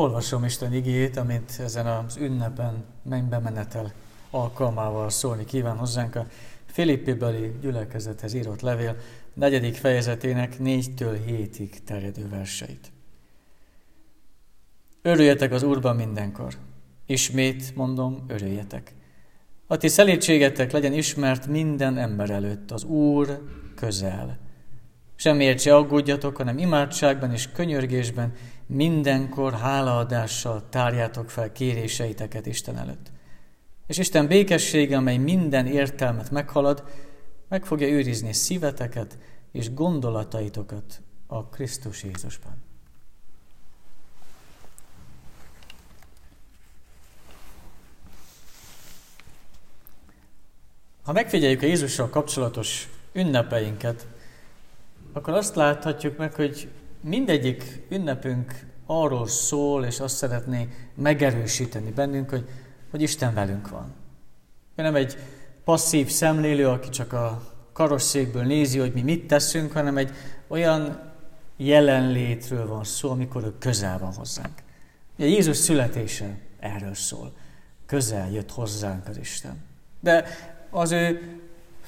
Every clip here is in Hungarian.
Olvasom Isten igét, amint ezen az ünnepen mennybe menetel alkalmával szólni kíván hozzánk a Filippibeli gyülekezethez írott levél negyedik fejezetének négytől hétig terjedő verseit. Örüljetek az Úrban mindenkor. Ismét mondom, örüljetek. A ti szelítségetek legyen ismert minden ember előtt, az Úr közel. Semmiért se aggódjatok, hanem imádságban és könyörgésben mindenkor hálaadással tárjátok fel kéréseiteket Isten előtt. És Isten békessége, amely minden értelmet meghalad, meg fogja őrizni szíveteket és gondolataitokat a Krisztus Jézusban. Ha megfigyeljük a Jézussal kapcsolatos ünnepeinket, akkor azt láthatjuk meg, hogy mindegyik ünnepünk arról szól, és azt szeretné megerősíteni bennünk, hogy, hogy Isten velünk van. Ő nem egy passzív szemlélő, aki csak a karosszékből nézi, hogy mi mit teszünk, hanem egy olyan jelenlétről van szó, amikor ő közel van hozzánk. A Jézus születése erről szól. Közel jött hozzánk az Isten. De az ő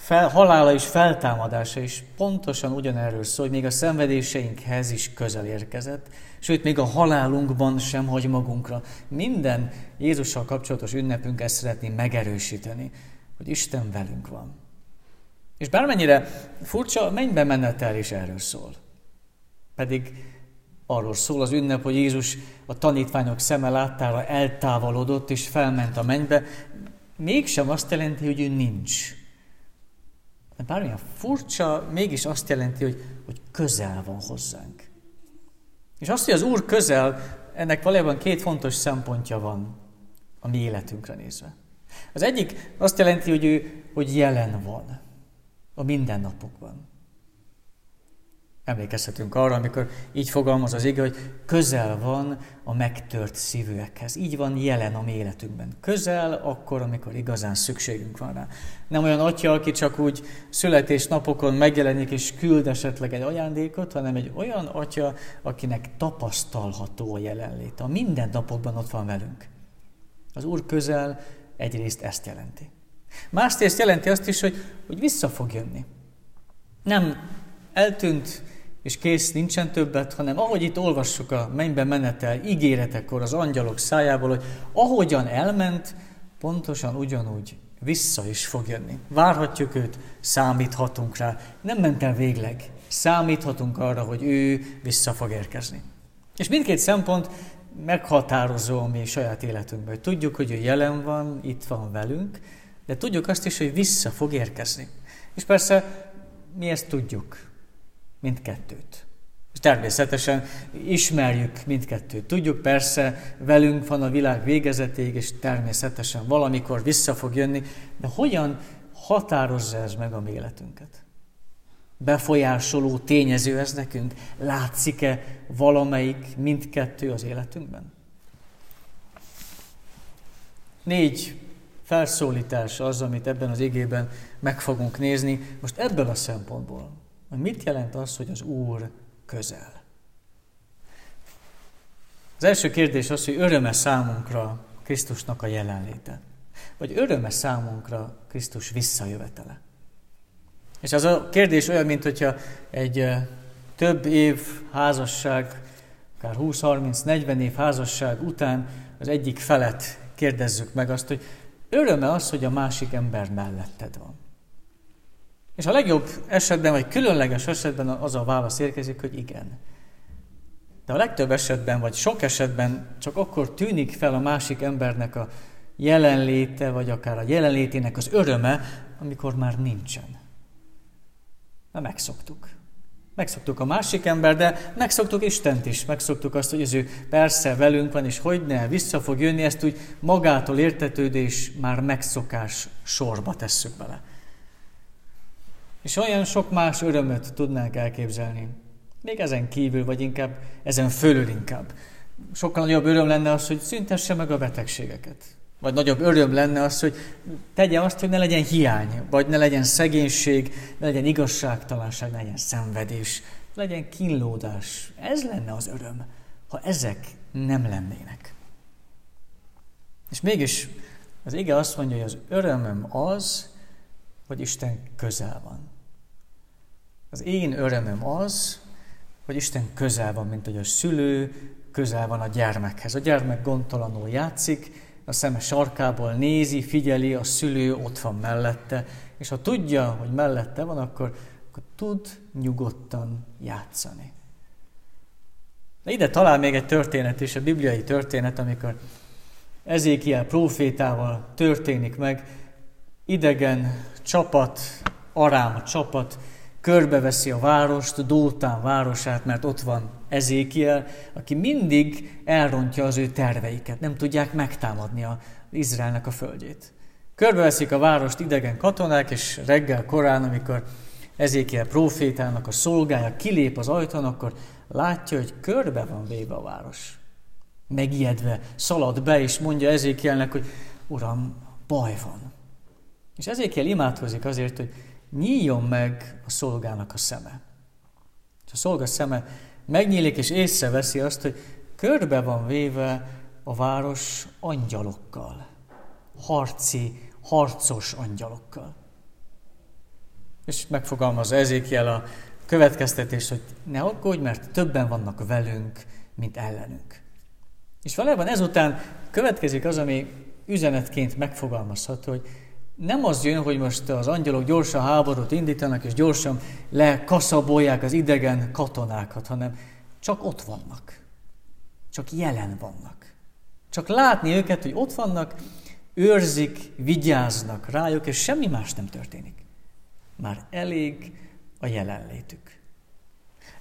fel, halála és feltámadása is pontosan ugyanerről szól, hogy még a szenvedéseinkhez is közel érkezett, sőt, még a halálunkban sem hagy magunkra. Minden Jézussal kapcsolatos ünnepünk ezt szeretné megerősíteni, hogy Isten velünk van. És bármennyire furcsa, mennybe menetel is erről szól. Pedig arról szól az ünnep, hogy Jézus a tanítványok szeme láttára eltávolodott és felment a mennybe, mégsem azt jelenti, hogy ő nincs. De bármilyen furcsa, mégis azt jelenti, hogy, hogy közel van hozzánk. És azt, hogy az Úr közel, ennek valójában két fontos szempontja van a mi életünkre nézve. Az egyik azt jelenti, hogy ő hogy jelen van a mindennapokban. Emlékezhetünk arra, amikor így fogalmaz az ige, hogy közel van a megtört szívűekhez. Így van jelen a mi életünkben. Közel akkor, amikor igazán szükségünk van rá. Nem olyan atya, aki csak úgy születésnapokon megjelenik és küld esetleg egy ajándékot, hanem egy olyan atya, akinek tapasztalható a jelenlét. A mindennapokban ott van velünk. Az Úr közel egyrészt ezt jelenti. Másrészt jelenti azt is, hogy, hogy vissza fog jönni. Nem eltűnt, és kész, nincsen többet, hanem ahogy itt olvassuk a mennybe menetel ígéretekor az angyalok szájából, hogy ahogyan elment, pontosan ugyanúgy vissza is fog jönni. Várhatjuk őt, számíthatunk rá. Nem ment el végleg. Számíthatunk arra, hogy ő vissza fog érkezni. És mindkét szempont meghatározó a mi saját életünkben. Tudjuk, hogy ő jelen van, itt van velünk, de tudjuk azt is, hogy vissza fog érkezni. És persze mi ezt tudjuk, mindkettőt. És természetesen ismerjük mindkettőt. Tudjuk persze, velünk van a világ végezetéig, és természetesen valamikor vissza fog jönni, de hogyan határozza ez meg a mi életünket? Befolyásoló tényező ez nekünk? Látszik-e valamelyik, mindkettő az életünkben? Négy felszólítás az, amit ebben az igében meg fogunk nézni, most ebből a szempontból, hogy mit jelent az, hogy az Úr közel. Az első kérdés az, hogy öröme számunkra Krisztusnak a jelenléte. Vagy öröme számunkra Krisztus visszajövetele. És az a kérdés olyan, mint hogyha egy több év házasság, akár 20-30-40 év házasság után az egyik felet kérdezzük meg azt, hogy Öröme az, hogy a másik ember melletted van. És a legjobb esetben, vagy különleges esetben az a válasz érkezik, hogy igen. De a legtöbb esetben, vagy sok esetben csak akkor tűnik fel a másik embernek a jelenléte, vagy akár a jelenlétének az öröme, amikor már nincsen. Mert megszoktuk. Megszoktuk a másik ember, de megszoktuk Istent is. Megszoktuk azt, hogy az ő persze velünk van, és hogy ne, vissza fog jönni, ezt úgy magától értetődés már megszokás sorba tesszük bele. És olyan sok más örömöt tudnánk elképzelni. Még ezen kívül, vagy inkább ezen fölül inkább. Sokkal nagyobb öröm lenne az, hogy szüntesse meg a betegségeket. Vagy nagyobb öröm lenne az, hogy tegye azt, hogy ne legyen hiány, vagy ne legyen szegénység, ne legyen igazságtalanság, ne legyen szenvedés, legyen kínlódás. Ez lenne az öröm, ha ezek nem lennének. És mégis az ige azt mondja, hogy az örömöm az, hogy Isten közel van. Az én örömöm az, hogy Isten közel van, mint hogy a szülő közel van a gyermekhez. A gyermek gondtalanul játszik, a szeme sarkából nézi, figyeli, a szülő ott van mellette, és ha tudja, hogy mellette van, akkor, akkor tud nyugodtan játszani. De ide talál még egy történet is, a bibliai történet, amikor Ezékiel profétával történik meg, idegen csapat, arám csapat körbeveszi a várost, Dótán városát, mert ott van Ezékiel, aki mindig elrontja az ő terveiket, nem tudják megtámadni a Izraelnek a földjét. Körbeveszik a várost idegen katonák, és reggel korán, amikor Ezékiel profétának a szolgája kilép az ajtón, akkor látja, hogy körbe van véve a város. Megijedve szalad be, és mondja Ezékielnek, hogy Uram, baj van. És Ezékiel imádkozik azért, hogy nyíljon meg a szolgának a szeme. És a szolga szeme megnyílik, és észreveszi azt, hogy körbe van véve a város angyalokkal. Harci, harcos angyalokkal. És megfogalmazza Ezékiel a következtetés, hogy ne aggódj, mert többen vannak velünk, mint ellenünk. És valójában ezután következik az, ami üzenetként megfogalmazható, hogy nem az jön, hogy most az angyalok gyorsan háborút indítanak, és gyorsan lekaszabolják az idegen katonákat, hanem csak ott vannak. Csak jelen vannak. Csak látni őket, hogy ott vannak, őrzik, vigyáznak rájuk, és semmi más nem történik. Már elég a jelenlétük.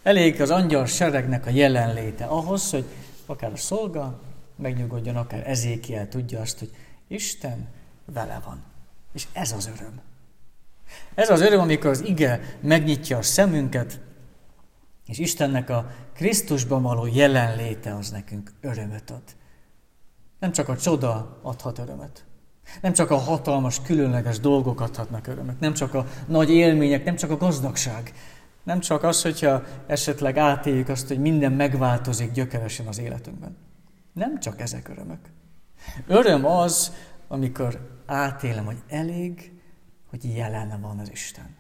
Elég az angyal seregnek a jelenléte ahhoz, hogy akár a szolga megnyugodjon, akár Ezékiel tudja azt, hogy Isten vele van. És ez az öröm. Ez az öröm, amikor az ige megnyitja a szemünket, és Istennek a Krisztusban való jelenléte az nekünk örömöt ad. Nem csak a csoda adhat örömöt. Nem csak a hatalmas, különleges dolgok adhatnak örömöt. Nem csak a nagy élmények, nem csak a gazdagság. Nem csak az, hogyha esetleg átéljük azt, hogy minden megváltozik gyökeresen az életünkben. Nem csak ezek örömök. Öröm az, amikor átélem, hogy elég, hogy jelen van az Isten.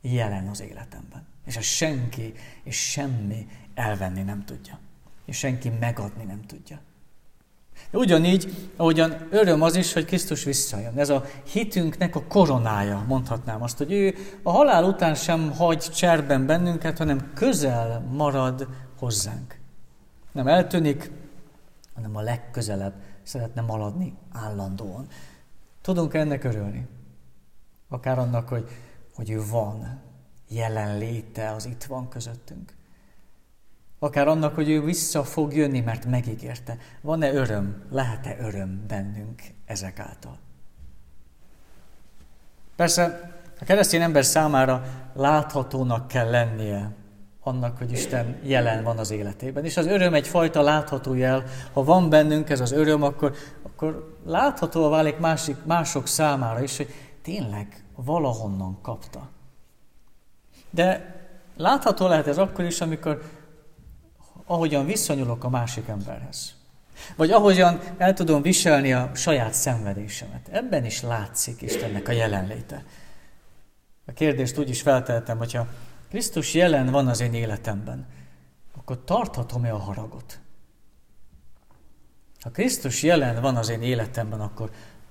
Jelen az életemben. És a senki és semmi elvenni nem tudja. És senki megadni nem tudja. De ugyanígy, ahogyan öröm az is, hogy Krisztus visszajön. Ez a hitünknek a koronája, mondhatnám azt, hogy ő a halál után sem hagy cserben bennünket, hanem közel marad hozzánk. Nem eltűnik, hanem a legközelebb szeretne maradni állandóan. Tudunk ennek örülni? Akár annak, hogy, hogy ő van, jelenléte az itt van közöttünk. Akár annak, hogy ő vissza fog jönni, mert megígérte. Van-e öröm, lehet-e öröm bennünk ezek által? Persze a keresztény ember számára láthatónak kell lennie annak, hogy Isten jelen van az életében. És az öröm egyfajta látható jel. Ha van bennünk ez az öröm, akkor, akkor látható válik másik, mások számára is, hogy tényleg valahonnan kapta. De látható lehet ez akkor is, amikor ahogyan viszonyulok a másik emberhez. Vagy ahogyan el tudom viselni a saját szenvedésemet. Ebben is látszik Istennek a jelenléte. A kérdést úgy is felteltem, hogyha Krisztus jelen van az én életemben, akkor tarthatom-e a haragot? Ha Krisztus jelen van az én életemben, akkor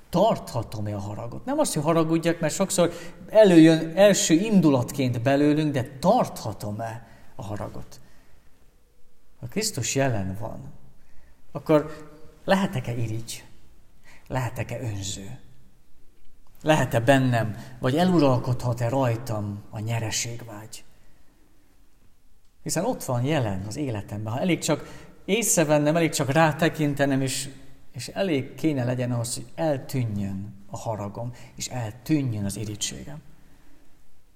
tarthatom-e a haragot? Nem azt, hogy haragudjak, mert sokszor előjön első indulatként belőlünk, de tarthatom-e a haragot? Ha Krisztus jelen van, akkor lehetek-e irigy? Lehetek-e önző? Lehet-e bennem, vagy eluralkodhat-e rajtam a nyereségvágy? Hiszen ott van jelen az életemben. Ha elég csak észrevennem, elég csak rátekintenem, és, és elég kéne legyen ahhoz, hogy eltűnjön a haragom, és eltűnjön az irítségem.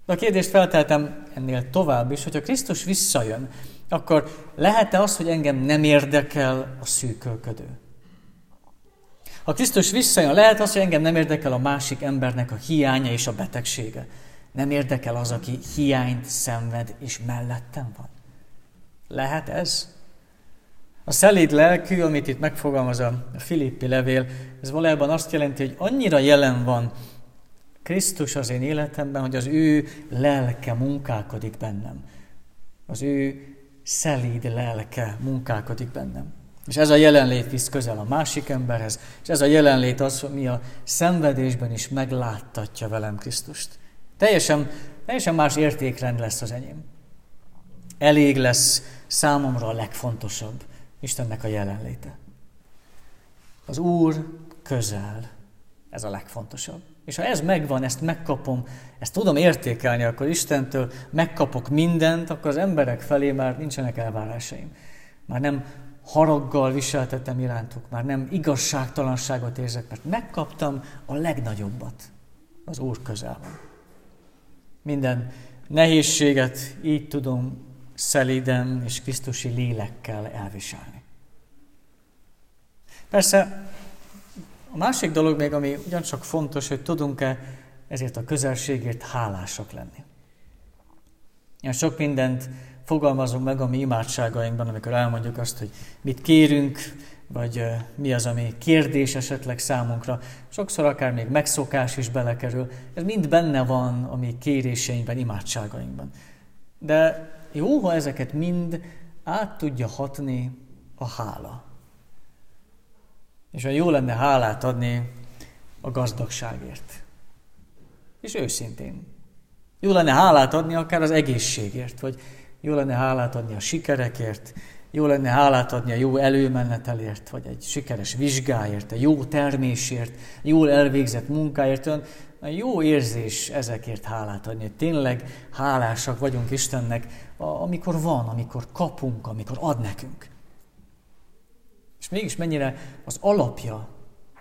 De a kérdést felteltem ennél tovább is, hogyha Krisztus visszajön, akkor lehet-e az, hogy engem nem érdekel a szűkölködő? Ha Krisztus visszajön, lehet az, hogy engem nem érdekel a másik embernek a hiánya és a betegsége. Nem érdekel az, aki hiányt szenved és mellettem van. Lehet ez? A szelíd lelkű, amit itt megfogalmaz a Filippi levél, ez valójában azt jelenti, hogy annyira jelen van Krisztus az én életemben, hogy az ő lelke munkálkodik bennem. Az ő szelíd lelke munkálkodik bennem. És ez a jelenlét visz közel a másik emberhez, és ez a jelenlét az, ami a szenvedésben is megláttatja velem Krisztust. Teljesen, teljesen más értékrend lesz az enyém. Elég lesz számomra a legfontosabb Istennek a jelenléte. Az Úr közel, ez a legfontosabb. És ha ez megvan, ezt megkapom, ezt tudom értékelni, akkor Istentől megkapok mindent, akkor az emberek felé már nincsenek elvárásaim. Már nem haraggal viseltetem irántuk, már nem igazságtalanságot érzek, mert megkaptam a legnagyobbat. Az Úr közel van. Minden nehézséget így tudom szeliden és Krisztusi lélekkel elviselni. Persze a másik dolog még, ami ugyancsak fontos, hogy tudunk-e ezért a közelségért hálásak lenni. Ilyen sok mindent fogalmazunk meg a mi imádságainkban, amikor elmondjuk azt, hogy mit kérünk, vagy mi az, ami kérdés esetleg számunkra. Sokszor akár még megszokás is belekerül. Ez mind benne van a mi kéréseinkben, imádságainkban. De jó, ha ezeket mind át tudja hatni a hála. És olyan jó lenne hálát adni a gazdagságért. És őszintén. Jó lenne hálát adni akár az egészségért, vagy jó lenne hálát adni a sikerekért, jó lenne hálát adni a jó előmenetelért, vagy egy sikeres vizsgáért, a jó termésért, jól elvégzett munkáért. Olyan jó érzés ezekért hálát adni, hogy tényleg hálásak vagyunk Istennek, amikor van, amikor kapunk, amikor ad nekünk. És mégis mennyire az alapja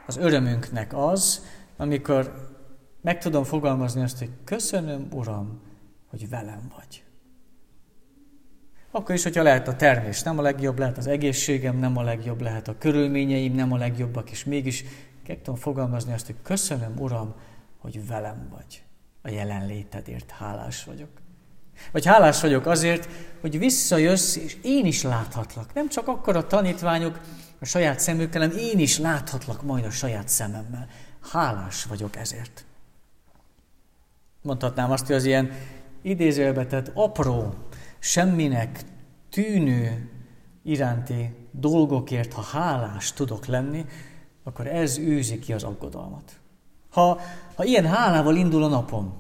az örömünknek az, amikor meg tudom fogalmazni azt, hogy köszönöm, Uram, hogy velem vagy. Akkor is, hogyha lehet a termés nem a legjobb, lehet az egészségem nem a legjobb, lehet a körülményeim nem a legjobbak, és mégis meg tudom fogalmazni azt, hogy köszönöm, Uram, hogy velem vagy. A jelenlétedért hálás vagyok. Vagy hálás vagyok azért, hogy visszajössz, és én is láthatlak. Nem csak akkor a tanítványok a saját szemükkel, hanem én is láthatlak majd a saját szememmel. Hálás vagyok ezért. Mondhatnám azt, hogy az ilyen idézőbe apró, semminek tűnő iránti dolgokért, ha hálás tudok lenni, akkor ez űzi ki az aggodalmat. Ha, ha ilyen hálával indul a napom,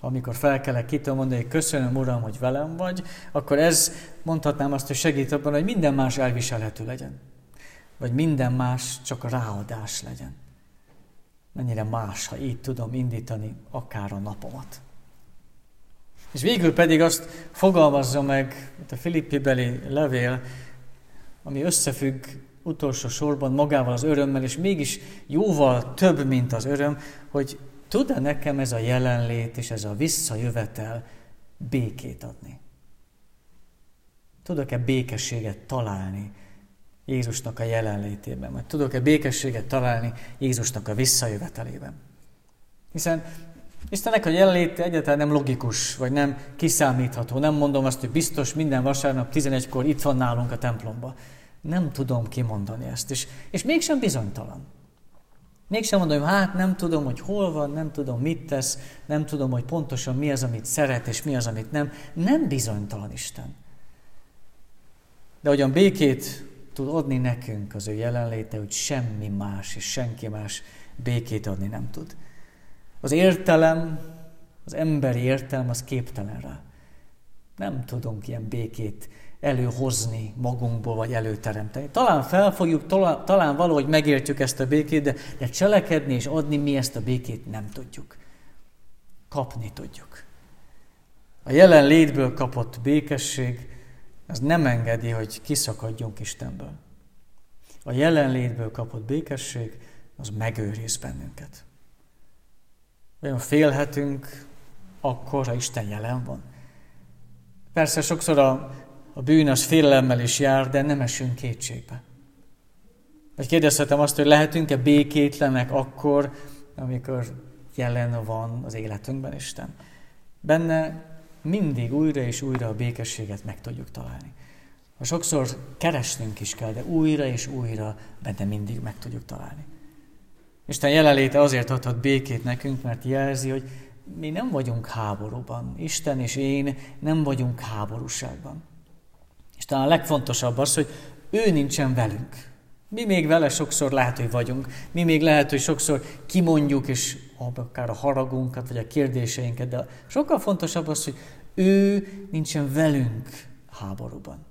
amikor felkelek, ki tudom mondani, hogy köszönöm, Uram, hogy velem vagy, akkor ez mondhatnám azt, hogy segít abban, hogy minden más elviselhető legyen. Vagy minden más csak ráadás legyen. Mennyire más, ha így tudom indítani akár a napomat. És végül pedig azt fogalmazza meg itt a Filippi beli levél, ami összefügg utolsó sorban magával az örömmel, és mégis jóval több, mint az öröm, hogy tud-e nekem ez a jelenlét és ez a visszajövetel békét adni? Tudok-e békességet találni Jézusnak a jelenlétében? Vagy tudok-e békességet találni Jézusnak a visszajövetelében? Hiszen Istennek a jelenléte egyáltalán nem logikus, vagy nem kiszámítható. Nem mondom azt, hogy biztos minden vasárnap 11-kor itt van nálunk a templomba. Nem tudom kimondani ezt, és, és mégsem bizonytalan. Mégsem mondom, hogy hát nem tudom, hogy hol van, nem tudom, mit tesz, nem tudom, hogy pontosan mi az, amit szeret, és mi az, amit nem. Nem bizonytalan Isten. De hogyan békét tud adni nekünk az ő jelenléte, hogy semmi más és senki más békét adni nem tud. Az értelem, az emberi értelem, az képtelen rá. Nem tudunk ilyen békét előhozni magunkból, vagy előteremteni. Talán felfogjuk, talán valahogy megértjük ezt a békét, de, de cselekedni és adni mi ezt a békét nem tudjuk. Kapni tudjuk. A jelen létből kapott békesség, az nem engedi, hogy kiszakadjunk Istenből. A jelenlétből kapott békesség, az megőriz bennünket. Olyan félhetünk akkor, ha Isten jelen van. Persze sokszor a, a bűn az félelemmel is jár, de nem esünk kétségbe. Vagy kérdezhetem azt, hogy lehetünk-e békétlenek akkor, amikor jelen van az életünkben Isten. Benne mindig újra és újra a békességet meg tudjuk találni. Ha sokszor keresnünk is kell, de újra és újra benne mindig meg tudjuk találni. Isten jelenléte azért adhat békét nekünk, mert jelzi, hogy mi nem vagyunk háborúban. Isten és én nem vagyunk háborúságban. És talán a legfontosabb az, hogy ő nincsen velünk. Mi még vele sokszor lehet, hogy vagyunk. Mi még lehet, hogy sokszor kimondjuk, és akár a haragunkat, vagy a kérdéseinket, de sokkal fontosabb az, hogy ő nincsen velünk háborúban.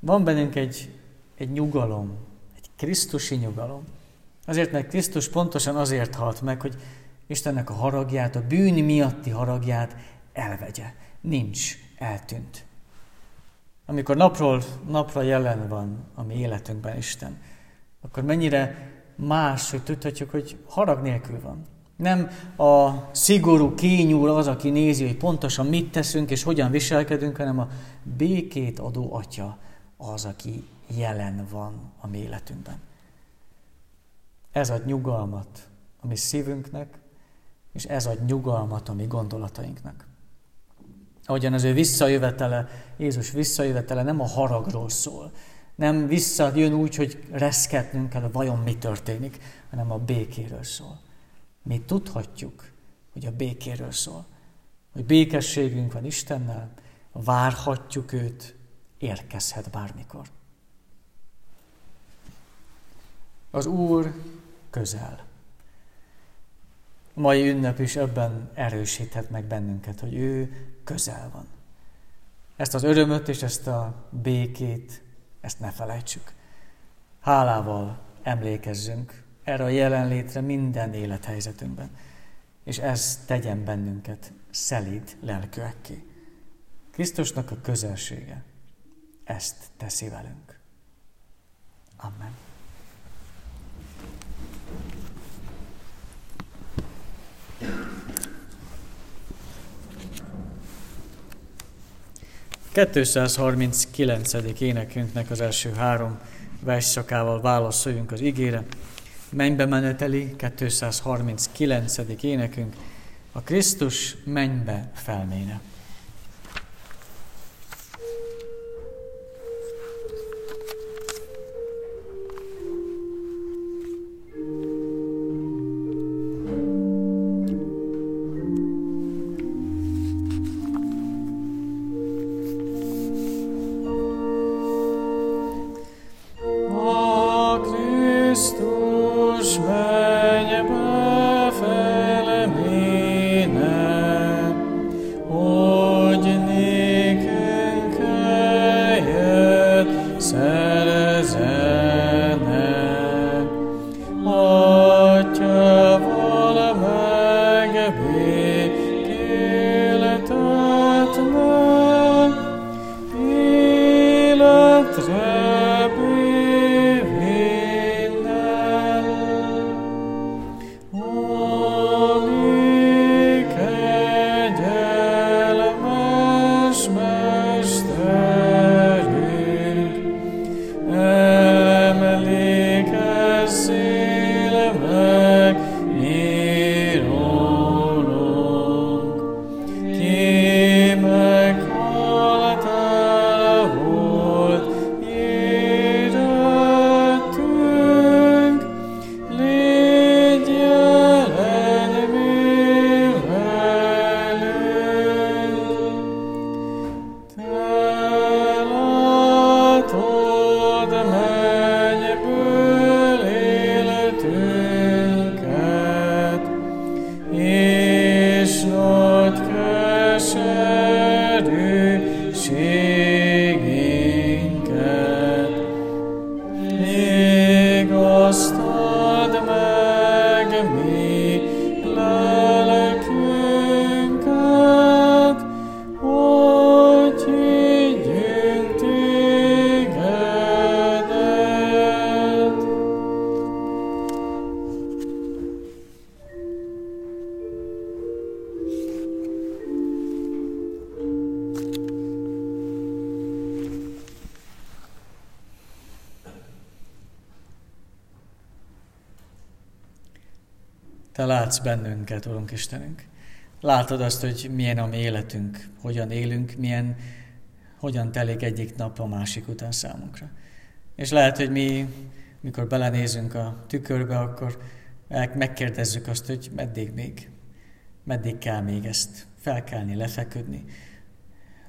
Van bennünk egy, egy nyugalom, egy Krisztusi nyugalom. Azért, mert Krisztus pontosan azért halt meg, hogy Istennek a haragját, a bűn miatti haragját elvegye. Nincs, eltűnt. Amikor napról napra jelen van a mi életünkben Isten, akkor mennyire más, hogy tudhatjuk, hogy harag nélkül van. Nem a szigorú kényúr az, aki nézi, hogy pontosan mit teszünk és hogyan viselkedünk, hanem a békét adó atya az, aki jelen van a mi életünkben. Ez ad nyugalmat a mi szívünknek, és ez ad nyugalmat a mi gondolatainknak. Ahogyan az ő visszajövetele, Jézus visszajövetele nem a haragról szól, nem visszajön úgy, hogy reszketnünk kell, vajon mi történik, hanem a békéről szól. Mi tudhatjuk, hogy a békéről szól. Hogy békességünk van Istennel, várhatjuk őt, érkezhet bármikor. Az Úr közel. A mai ünnep is ebben erősíthet meg bennünket, hogy ő közel van. Ezt az örömöt és ezt a békét, ezt ne felejtsük. Hálával emlékezzünk erre a jelenlétre minden élethelyzetünkben, és ez tegyen bennünket szelíd lelkőekké. Krisztusnak a közelsége ezt teszi velünk. Amen. 239. énekünknek az első három versszakával válaszoljunk az igére. Mennybe meneteli 239. énekünk, a Krisztus mennybe felméne. Yeah. Te látsz bennünket, Urunk Istenünk. Látod azt, hogy milyen a mi életünk, hogyan élünk, milyen, hogyan telik egyik nap a másik után számunkra. És lehet, hogy mi, mikor belenézünk a tükörbe, akkor megkérdezzük azt, hogy meddig még, meddig kell még ezt felkelni, lefeküdni,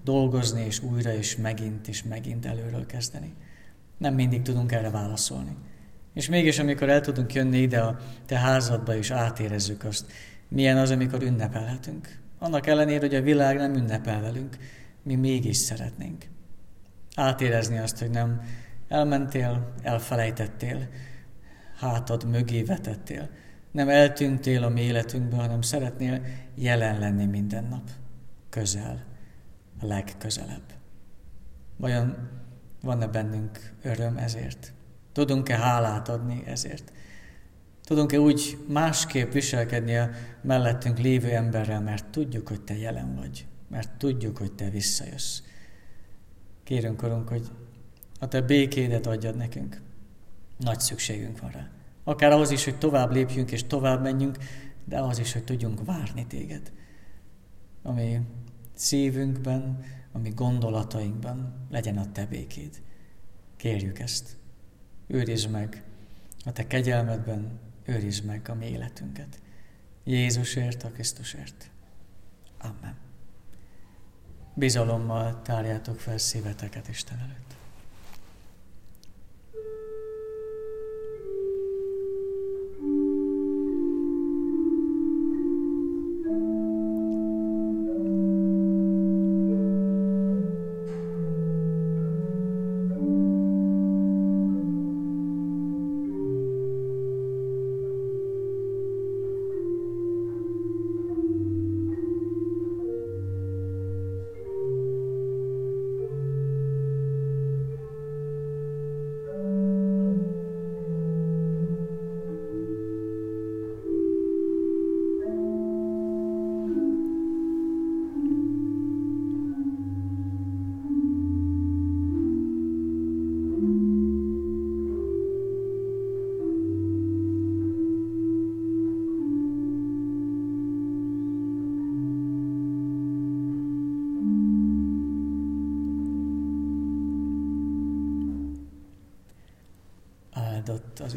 dolgozni, és újra, és megint, és megint előről kezdeni. Nem mindig tudunk erre válaszolni. És mégis, amikor el tudunk jönni ide a te házadba, és átérezzük azt, milyen az, amikor ünnepelhetünk. Annak ellenére, hogy a világ nem ünnepel velünk, mi mégis szeretnénk. Átérezni azt, hogy nem elmentél, elfelejtettél, hátad mögé vetettél. Nem eltűntél a mi életünkből, hanem szeretnél jelen lenni minden nap. Közel, a legközelebb. Vajon van-e bennünk öröm ezért? Tudunk-e hálát adni ezért? Tudunk-e úgy másképp viselkedni a mellettünk lévő emberrel, mert tudjuk, hogy te jelen vagy, mert tudjuk, hogy te visszajössz. Kérünk, Urunk, hogy a te békédet adjad nekünk. Nagy szükségünk van rá. Akár ahhoz is, hogy tovább lépjünk és tovább menjünk, de ahhoz is, hogy tudjunk várni téged. Ami szívünkben, ami gondolatainkban legyen a te békéd. Kérjük ezt. Őrizd meg a te kegyelmedben, őrizd meg a mi életünket. Jézusért, a Krisztusért. Amen. Bizalommal tárjátok fel szíveteket Isten előtt.